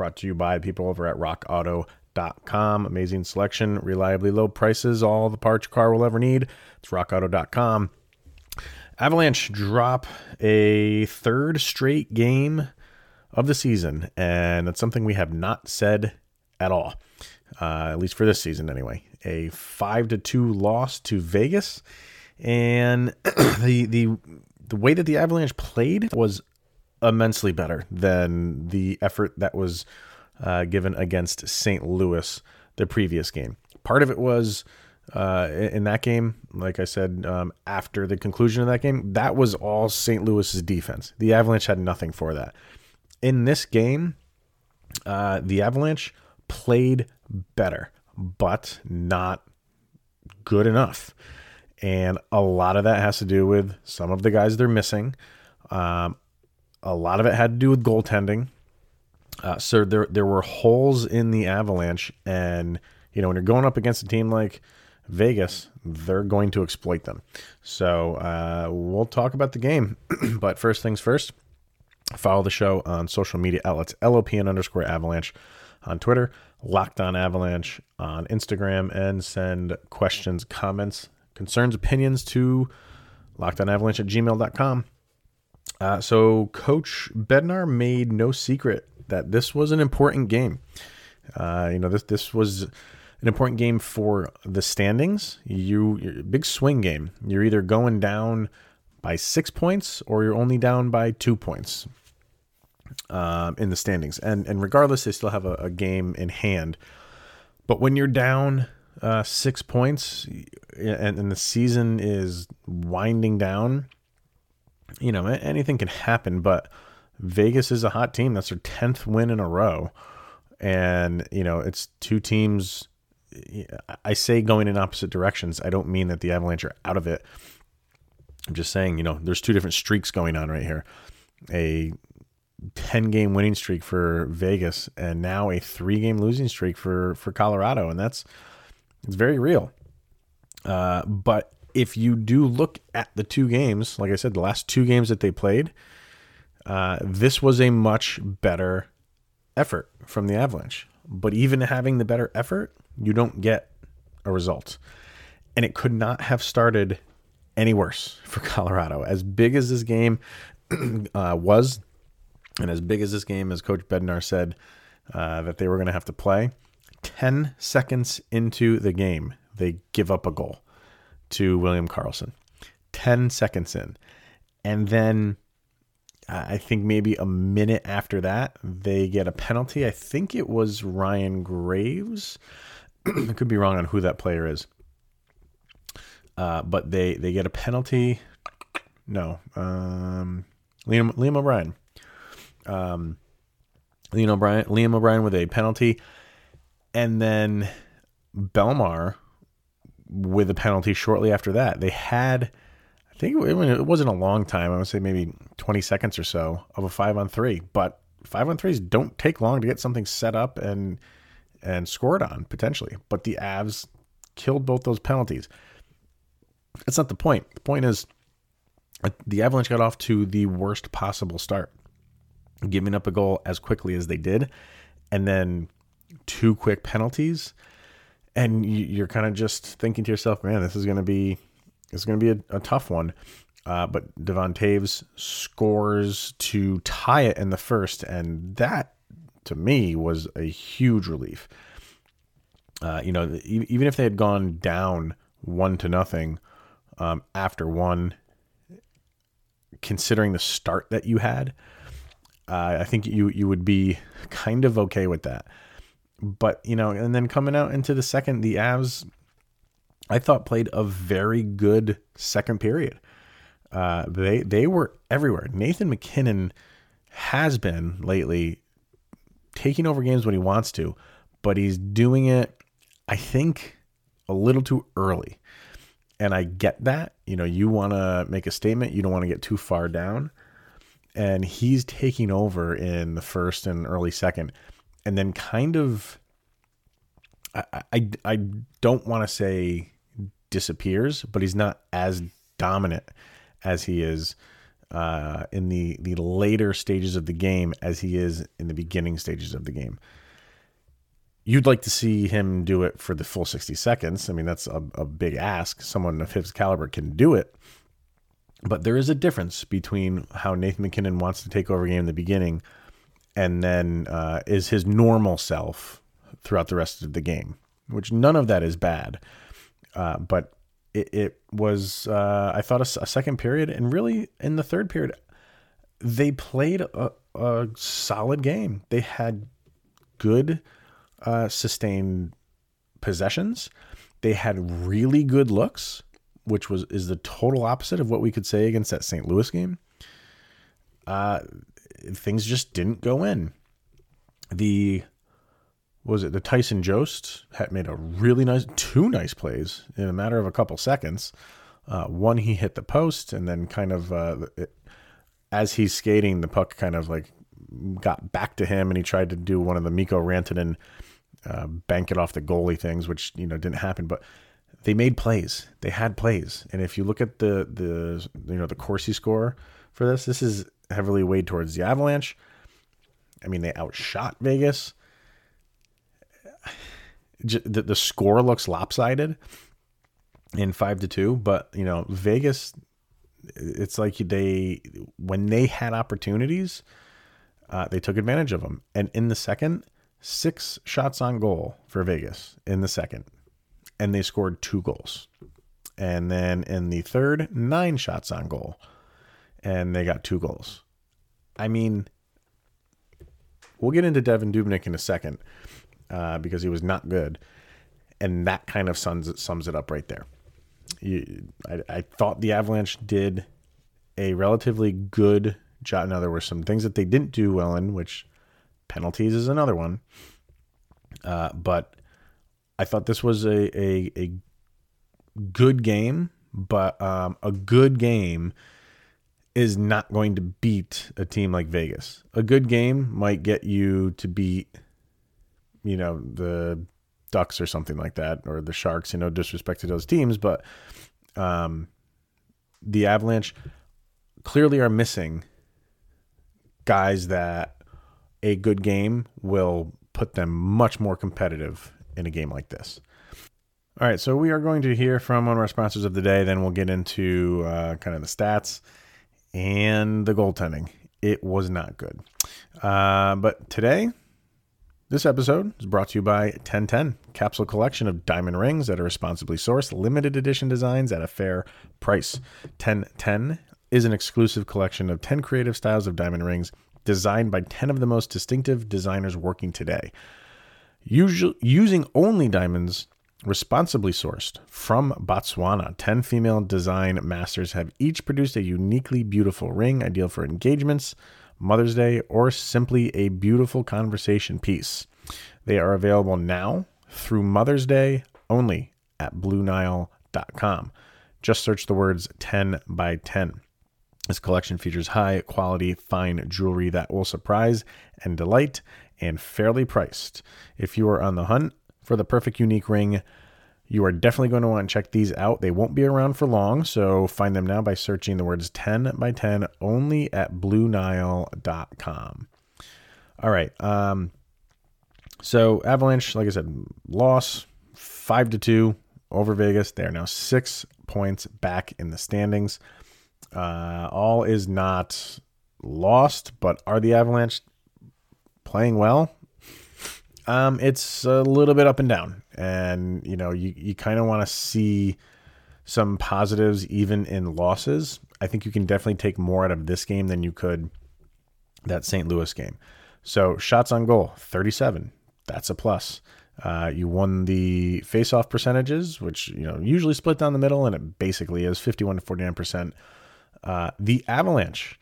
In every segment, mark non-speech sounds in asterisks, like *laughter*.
brought to you by people over at rockauto.com. Amazing selection, reliably low prices, all the parts your car will ever need. It's rockauto.com. Avalanche drop a third straight game of the season, and it's something we have not said at all, uh, at least for this season anyway. A five to two loss to Vegas, and *clears throat* the the the way that the Avalanche played was immensely better than the effort that was uh, given against St. Louis the previous game. Part of it was uh, in that game, like I said, um, after the conclusion of that game, that was all St. Louis's defense. The Avalanche had nothing for that. In this game, uh, the Avalanche played better, but not good enough. And a lot of that has to do with some of the guys they're missing. Um, a lot of it had to do with goaltending. Uh, so there there were holes in the Avalanche, and you know when you're going up against a team like Vegas, they're going to exploit them. So uh, we'll talk about the game, *clears throat* but first things first. Follow the show on social media outlets LOPN underscore Avalanche on Twitter, Locked On Avalanche on Instagram, and send questions, comments, concerns, opinions to lockedonavalanche at gmail.com. Uh, so Coach Bednar made no secret that this was an important game. Uh, you know, this this was an important game for the standings. You big swing game. You're either going down by six points or you're only down by two points um, in the standings. And and regardless, they still have a, a game in hand. But when you're down uh, six points and, and the season is winding down, you know anything can happen. But Vegas is a hot team. That's their tenth win in a row, and you know it's two teams. I say going in opposite directions. I don't mean that the Avalanche are out of it. I'm just saying, you know, there's two different streaks going on right here. A 10 game winning streak for Vegas and now a 3 game losing streak for for Colorado and that's it's very real. Uh, but if you do look at the two games, like I said, the last two games that they played, uh, this was a much better effort from the Avalanche. But even having the better effort, you don't get a result. And it could not have started any worse *laughs* for Colorado. As big as this game *clears throat* uh, was, and as big as this game, as Coach Bednar said uh, that they were going to have to play, 10 seconds into the game, they give up a goal to William Karlsson 10 seconds in. And then uh, I think maybe a minute after that, they get a penalty. I think it was Ryan Graves. *clears throat* I could be wrong on who that player is. Uh, but they, they get a penalty. No. Um, Liam, Liam O'Brien. Um, Liam O'Brien, Liam O'Brien with a penalty. And then Bellemare with a penalty shortly after that. They had, I think it wasn't a long time. I would say maybe 20 seconds or so of a five on three, but five on threes don't take long to get something set up and and scored on potentially. But the Avs killed both those penalties. That's not the point. The point is uh, the Avalanche got off to the worst possible start, giving up a goal as quickly as they did, and then two quick penalties and you're kind of just thinking to yourself, man, this is going to be is going to be a, a, tough one. Uh, but Devon Toews scores to tie it in the first, and that to me was a huge relief. Uh, you know, even if they had gone down one to nothing um, after one, considering the start that you had, uh, I think you you would be *laughs* kind of okay with that but you know, and then coming out into the second, the Avs, I thought played a very good second period. Uh, they they were everywhere. Nathan MacKinnon has been lately taking over games when he wants to, but he's doing it, I think, a little too early. And I get that. You know, you want to make a statement, you don't want to get too far down. And he's taking over in the first and early second, and then kind of, I, I, I don't want to say disappears, but he's not as dominant as he is uh, in the the later stages of the game as he is in the beginning stages of the game. You'd like to see him do it for the full 60 seconds. I mean, that's a, a big ask. Someone of his caliber can do it. But there is a difference between how Nathan MacKinnon wants to take over a game in the beginning and then uh, is his normal self throughout the rest of the game, which none of that is bad. Uh, but it, it was uh, I thought a, a, second period and really in the third period they played a, a solid game. They had good uh, sustained possessions. They had really good looks, which was is the total opposite of what we could say against that St. Louis game. Uh, things just didn't go in. The was it the Tyson Jost had made a really nice two nice plays in a matter of a couple seconds. Uh, one he hit the post and then kind of uh, it, as he's skating, the puck kind of like got back to him and he tried to do one of the Mikko Rantanen uh, bank it off the goalie things, which you know didn't happen. But they made plays. They had plays, and if you look at the the you know the Corsi score for this, this is heavily weighed towards the Avalanche. I mean, they outshot Vegas the, the score looks lopsided in five to two, but you know Vegas, it's like they when they had opportunities, uh, they took advantage of them. And in the second, six shots on goal for Vegas in the second, and they scored two goals. And then in the third, nine shots on goal, and they got two goals. I mean, we'll get into Devan Dubnyk in a second uh, because he was not good, and that kind of sums it, sums it up right there. You, I, I thought the Avalanche did a relatively good job. Now there were some things that they didn't do well in, which penalties is another one. Uh, but I thought this was a a, a good game, but um, a good game is not going to beat a team like Vegas. A good game might get you to beat you know, the Ducks or something like that, or the Sharks. You know, disrespect to those teams, but um, the Avalanche clearly are missing guys that a good game will put them much more competitive in a game like this. All right, so we are going to hear from one of our sponsors of the day. Then we'll get into uh, kind of the stats and the goaltending. It was not good. Uh, but today, this episode is brought to you by 1010, capsule collection of diamond rings that are responsibly sourced, limited edition designs at a fair price. 1010 is an exclusive collection of 10 creative styles of diamond rings designed by 10 of the most distinctive designers working today. Usually, using only diamonds responsibly sourced from Botswana, 10 female design masters have each produced a uniquely beautiful ring ideal for engagements Mother's Day, or simply a beautiful conversation piece. They are available now through Mother's Day only at BlueNile.com. Just search the words 10 by 10. This collection features high quality, fine jewelry that will surprise and delight and fairly priced. If you are on the hunt for the perfect unique ring, you are definitely going to want to check these out. They won't be around for long, so find them now by searching the words 10 by 10 only at BlueNile.com. All right. Um, so Avalanche, like I said, loss five to two over Vegas. They are now six points back in the standings. Uh, all is not lost, but are the Avalanche playing well? Um, it's a little bit up and down and you know you, you kind of want to see some positives even in losses. I think you can definitely take more out of this game than you could that st louis game. So shots on goal 37 that's a plus. Uh, you won the face-off percentages, which you know usually split down the middle, and it basically is 51 to 49 percent. Uh, the Avalanche,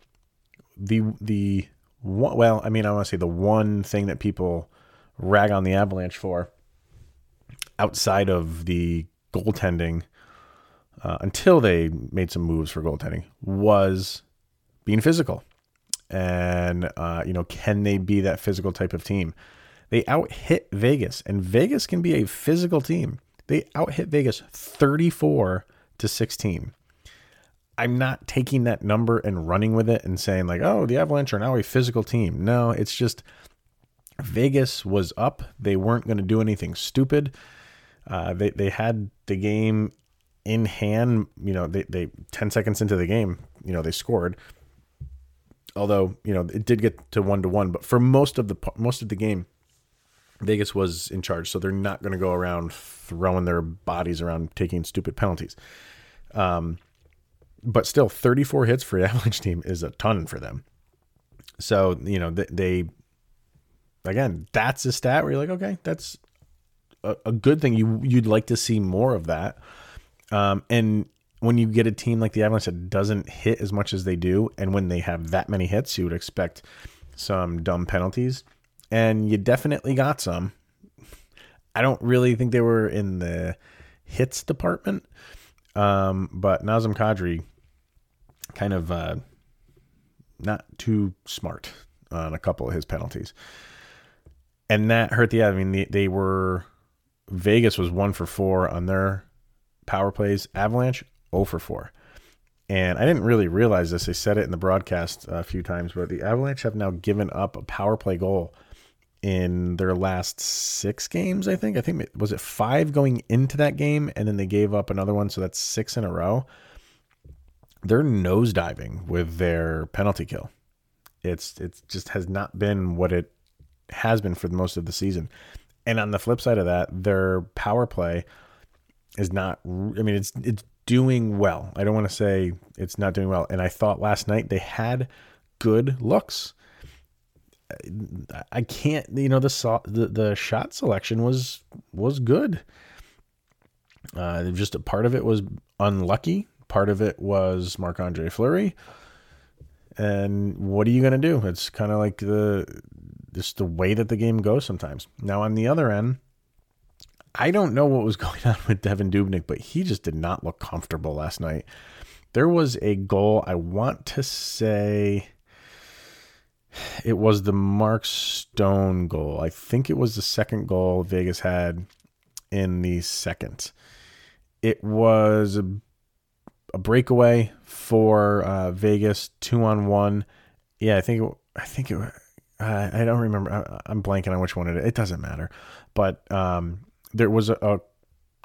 the the one, well, I mean, I want to say the one thing that people rag on the Avalanche for outside of the goaltending uh, until they made some moves for goaltending was being physical. And, uh, you know, can they be that physical type of team? They out hit Vegas, and Vegas can be a physical team. They out hit Vegas 34 to 16. I'm not taking that number and running with it and saying, like, oh, the Avalanche are now a physical team. No, it's just Vegas was up. They weren't going to do anything stupid. Uh, they, they had the game in hand. You know, they, they 10 seconds into the game, you know, they scored. Although, you know, it did get to one to one, but for most of the most of the game, Vegas was in charge, so they're not going to go around throwing their bodies around taking stupid penalties. Um, but still, 34 hits for the *laughs* Avalanche team is a ton for them. So you know they, they again, that's a stat where you're like, okay, that's a, a good thing. You you'd like to see more of that. Um, and when you get a team like the Avalanche that doesn't hit as much as they do, and when they have that many hits, you would expect some dumb penalties and you definitely got some. I don't really think they were in the hits department, um, but Nazem Kadri kind of uh, not too smart on a couple of his penalties, and that hurt the. I mean, they, they were Vegas was one for four on their power plays. Avalanche 0 for four. And I didn't really realize this. They said it in the broadcast a few times, but the Avalanche have now given up a power play goal in their last six games. I think. I think was it five going into that game, and then they gave up another one, so that's six in a row. They're nosediving with their penalty kill. It's it just has not been what it has been for most of the season. And on the flip side of that, their power play is not. I mean, it's it's doing well. I don't want to say it's not doing well. And I thought last night they had good looks. I can't. You know, the the the shot selection was was good. Uh, just a part of it was unlucky. Part of it was Marc Andre Fleury. And what are you going to do? It's kind of like the just the way that the game goes sometimes. Now on the other end, I don't know what was *laughs* going on with Devan Dubnyk, but he just did not look comfortable last night. There was a goal. I want to say *sighs* it was the Mark Stone goal. I think it was the second goal Vegas had in the second. It was a, a breakaway for uh, Vegas, two on one. Yeah, I think it, I think it. I don't remember. I, am blanking on which one it. Is. It doesn't matter. But um, there was a, a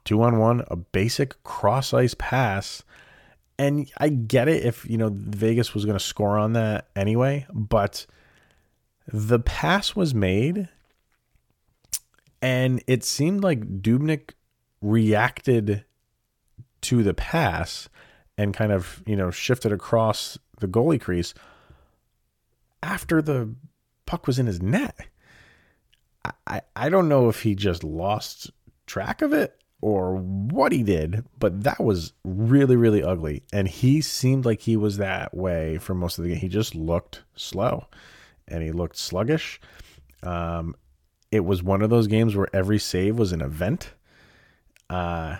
two on one, a basic cross ice pass. And I get it if you know Vegas was going to score on that anyway, but the pass was made, and it seemed like Dubnyk reacted to the pass and kind of, you know, shifted across the goalie crease after the puck was in his net. I, I don't know if he just lost track of it or what he did, but that was really, really ugly. And he seemed like he was that way for most of the game. He just looked slow and he looked sluggish. Um, it was one of those games where every save was an event. Uh,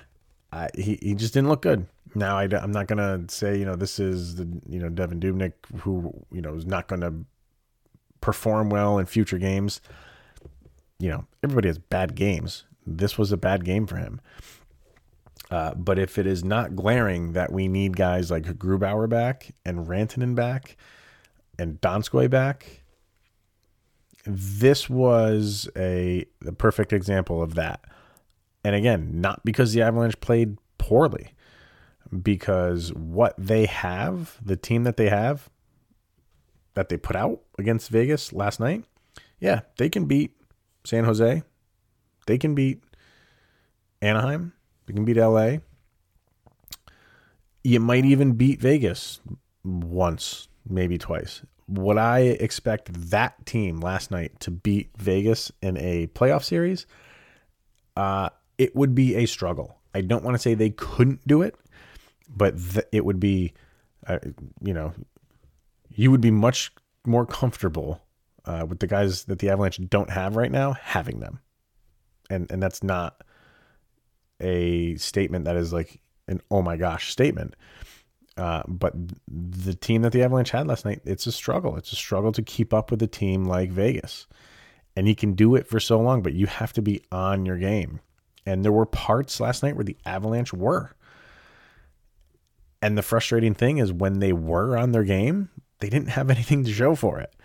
I, he he just didn't look good. Now I, am not gonna say you know this is the you know Devan Dubnyk who you know is not gonna perform well in future games. You know everybody has bad games. This was a bad game for him. Uh, but if it is not glaring that we need guys like Grubauer back and Rantanen back and Donskoi back, this was a perfect example of that. And again, not because the Avalanche played poorly, because what they have, the team that they have, that they put out against Vegas last night, yeah, they can beat San Jose. They can beat Anaheim. They can beat LA. You might even beat Vegas once, maybe twice would I expect that team last night to beat Vegas in a playoff series? Uh, it would be a struggle. I don't want to say they couldn't do it, but th- it would be, uh, you know, you would be much more comfortable uh, with the guys that the Avalanche don't have right now having them, and and that's not a statement that is like an oh my gosh statement. Uh, but the team that the Avalanche had last night, it's a struggle. It's a struggle to keep up with a team like Vegas. And you can do it for so long, but you have to be on your game. And there were parts last night where the Avalanche were. And the frustrating thing is when they were on their game, they didn't have *laughs* anything to show for it.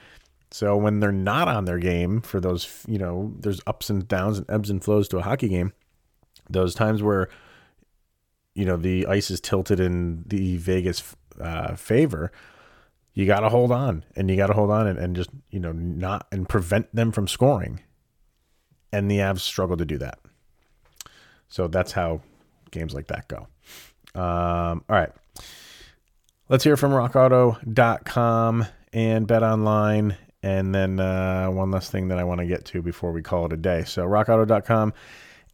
So when they're not on their game for those, you know, there's ups and downs and ebbs and flows to a hockey game. Those times where you know the ice is tilted in the Vegas uh, favor, you got to hold on and you got to hold on and, and just you know not and prevent them from scoring. And the Avs struggle to do that. So that's how games like that go. Um, all right. Let's hear from rockauto.com and bet online. And then uh, one last thing that I want to get to before we call it a day. So, rockauto.com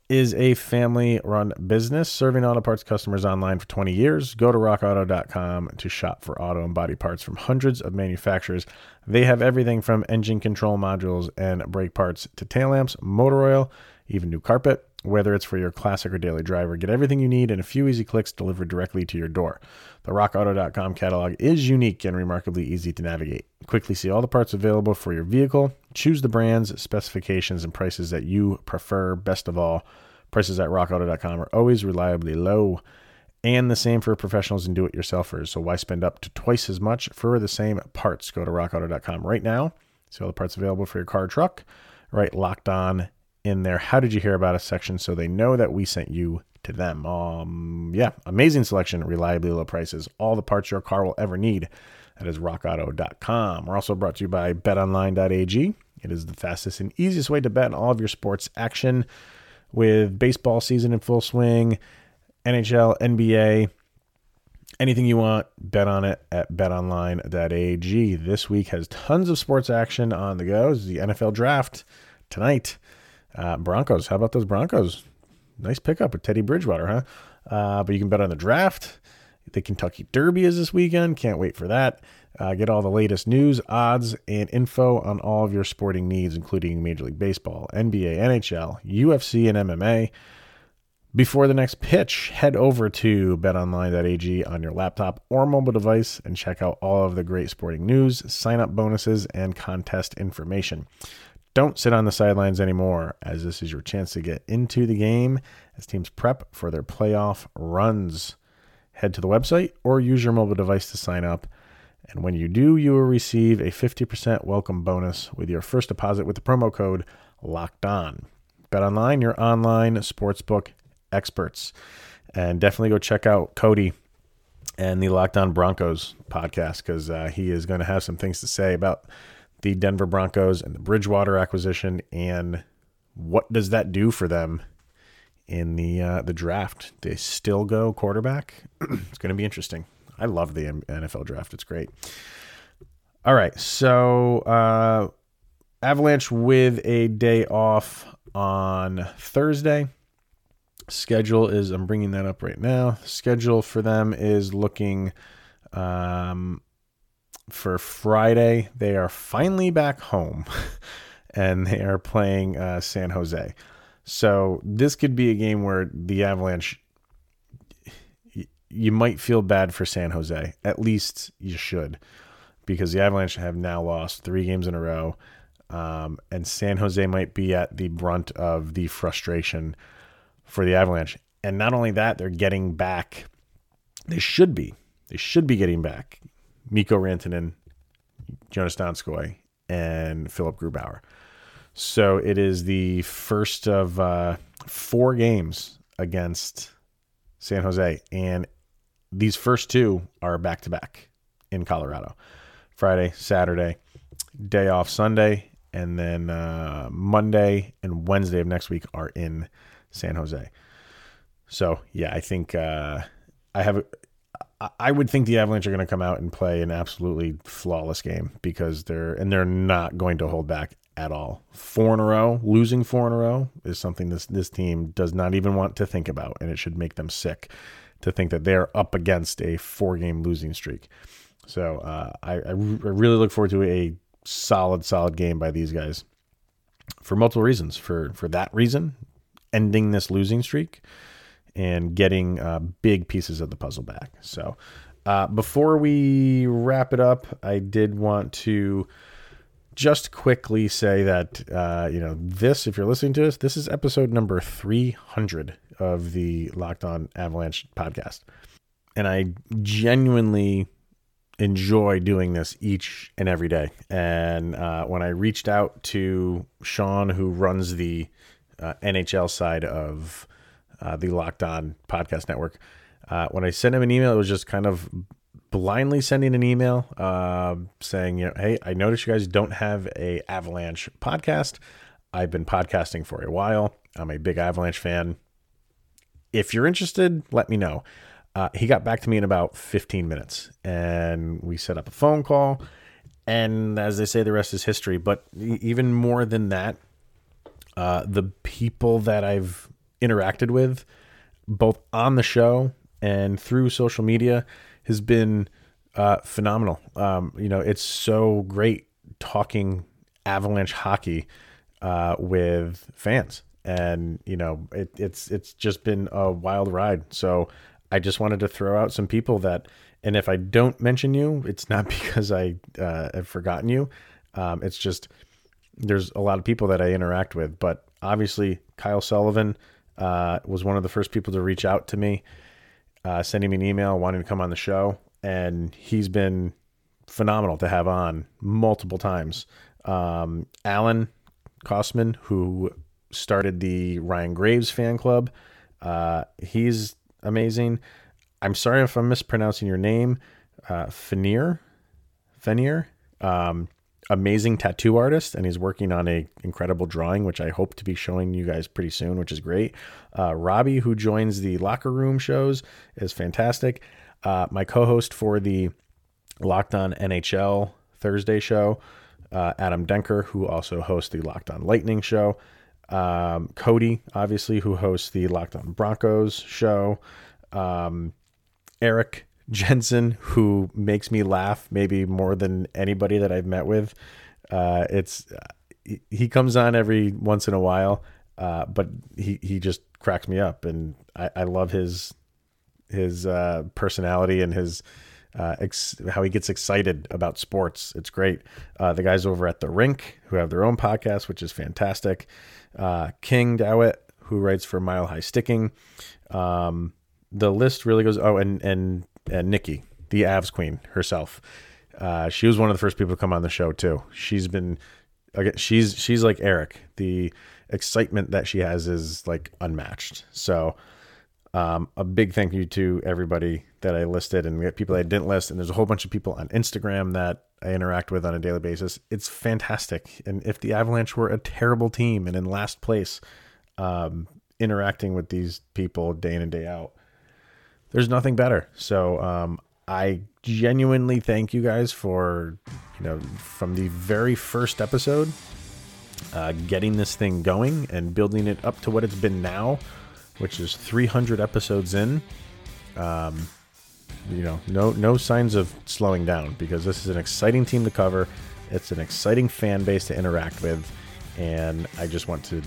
is a family run business serving auto parts customers online for 20 years. Go to rockauto.com to shop for auto and body parts from hundreds of manufacturers. They have everything from engine control modules and brake parts to tail lamps, motor oil, even new carpet. Whether it's for your classic or daily driver, get everything you need in a few easy clicks delivered directly to your door. The rockauto.com catalog is unique and remarkably easy to navigate. Quickly see all the parts available for your vehicle, choose the brands, specifications, and prices that you prefer. Best of all, prices at rockauto.com are always reliably low and the same for professionals and do it yourselfers. So why spend up to twice as much for the same parts? Go to rockauto.com right now. See all the parts available for your car truck. Right, locked on in their How Did You Hear About Us section so they know that we sent you to them. Um, yeah, amazing selection, reliably low prices, all the parts your car will ever need. That is rockauto.com. We're also brought to you by betonline.ag. It is the fastest and easiest way to bet on all of your sports action with baseball season in full swing, NHL, NBA, anything you want, bet on it at betonline.ag. This week has tons of sports action on the go. It's the NFL draft tonight. Uh, Broncos. How about those Broncos? Nice pickup with Teddy Bridgewater, huh? Uh, but you can bet on the draft. The Kentucky Derby is this weekend. Can't wait for that. Uh, get all the latest news, odds, and info on all of your sporting needs, including Major League Baseball, NBA, NHL, UFC, and MMA. Before the next pitch, head over to betonline.ag on your laptop or mobile device and check out all of the great sporting news, sign up bonuses, and contest information. Don't sit on the sidelines anymore, as this is your chance to get into the game as teams prep for their playoff runs. Head to the website or use your mobile device to sign up. And when you do, you will receive a 50% welcome bonus with your first deposit with the promo code LOCKED ON. Bet online, your online sportsbook experts. And definitely go check out Cody and the Locked On Broncos podcast because uh, he is going to have some things to say about the Denver Broncos and the Bridgewater acquisition, and what does that do for them in the uh, the draft? They still go quarterback. *clears throat* it's going to be interesting. I love the NFL draft. It's great. All right, so uh, Avalanche with a day off on Thursday. Schedule is I'm bringing that up right now. Schedule for them is looking um, for Friday, they are finally back home *laughs* and they are playing uh, San Jose. So this could be a game where the Avalanche, you might feel bad for San Jose. At least you should, because the Avalanche have now lost three games in a row. Um, and San Jose might be at the brunt of the frustration for the Avalanche. And not only that, they're getting back. They should be. They should be getting back Mikko Rantanen, Joonas Donskoi, and Philipp Grubauer. So it is the first of uh, four games against San Jose, and these first two are back to back in Colorado. Friday, Saturday, day off Sunday, and then uh, Monday and Wednesday of next week are in San Jose. So yeah, I think uh, I have I would think the Avalanche are going to come out and play an absolutely flawless game because they're and they're not going to hold back at all. Four in a row, losing four in a row is something this this team does not even want to think about, and it should make them sick to think that they're up against a four game losing streak. So uh, I, I really look forward to a solid, solid game by these guys for multiple reasons. For for that reason, ending this losing streak and getting uh, big pieces of the puzzle back. So uh, before we wrap it up, I did want to just quickly say that uh, you know this, if you're listening to this, this is episode number 300 of the Locked On Avalanche podcast, and I genuinely enjoy doing this each and every day. And uh, when I reached out to Sean, who runs the uh, NHL side of uh, the Locked On Podcast Network, uh, when I sent him an email, it was just kind of blindly sending an email uh, saying, you know, hey, I noticed you guys don't have a Avalanche podcast. I've been podcasting for a while. I'm a big Avalanche fan. If you're interested, let me know. Uh, he got back to me in about 15 minutes and we set up a phone call. And as they say, the rest is history. But even more than that, uh, the people that I've interacted with, both on the show and through social media, has been uh, phenomenal. Um, you know, it's so great talking Avalanche hockey uh, with fans, and you know, it, it's it's just been a wild ride. So I just wanted to throw out some people that, and if I don't mention you, it's not *laughs* because I uh, have forgotten you. Um, it's just there's a lot of people that I interact with, but obviously Kyle Sullivan uh, was one of the first people to reach out to me uh, sending me an email wanting to come on the show, and he's been phenomenal to have on multiple times. Um, Alan Kosman, who started the Ryan Graves fan club, uh, he's amazing. I'm sorry if I'm mispronouncing your name, uh, Fenir. Um, amazing tattoo artist and he's working on a incredible drawing which i hope to be showing you guys pretty soon which is great. Uh, robbie who joins the locker room shows is fantastic. Uh, my co-host for the locked on nhl thursday show uh, adam denker who also hosts the locked on lightning show. Um, cody obviously who hosts the locked on broncos show. Um, eric Jensen, who makes me laugh maybe more than anybody that I've met with. Uh, it's he comes on every once in a while, uh, but he he just cracks me up, and I, I love his his uh, personality and his uh, ex- how he gets excited about sports. It's great. Uh, the guys over at the Rink who have their own podcast, which is fantastic. Uh, King Dowett, who writes for Mile High Sticking. Um, the list really goes. Oh, and and and Nikki, the Avs queen herself. Uh, she was one of the first people to come on the show too. She's been, she's she's like Eric. The excitement that she has is like unmatched. So, um, a big thank you to everybody that I listed and people I didn't list. And there's a whole bunch of people on Instagram that I interact with on a daily basis. It's fantastic. And if the Avalanche were a terrible team and in last place, um, interacting with these people day in and day out there's nothing better. So um, I genuinely thank you guys for, you know, from the very first episode, uh, getting this thing going and building it up to what it's been now, which is 300 episodes in. Um, you know, no no signs of slowing down because this is an exciting team to cover. It's an exciting fan base to interact with, and I just want to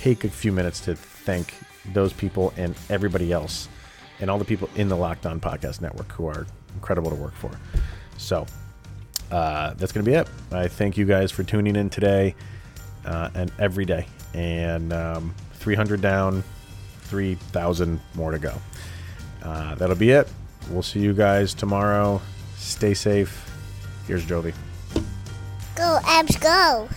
take a few minutes to thank those people and everybody else and all the people in the Locked On Podcast Network who are incredible to work for. So uh, that's going to be it. I thank you guys for tuning in today uh, and every day. And um, 300 down, 3,000 more to go. Uh, that'll be it. We'll see you guys tomorrow. Stay safe. Here's Jovi. Go, Avs, go.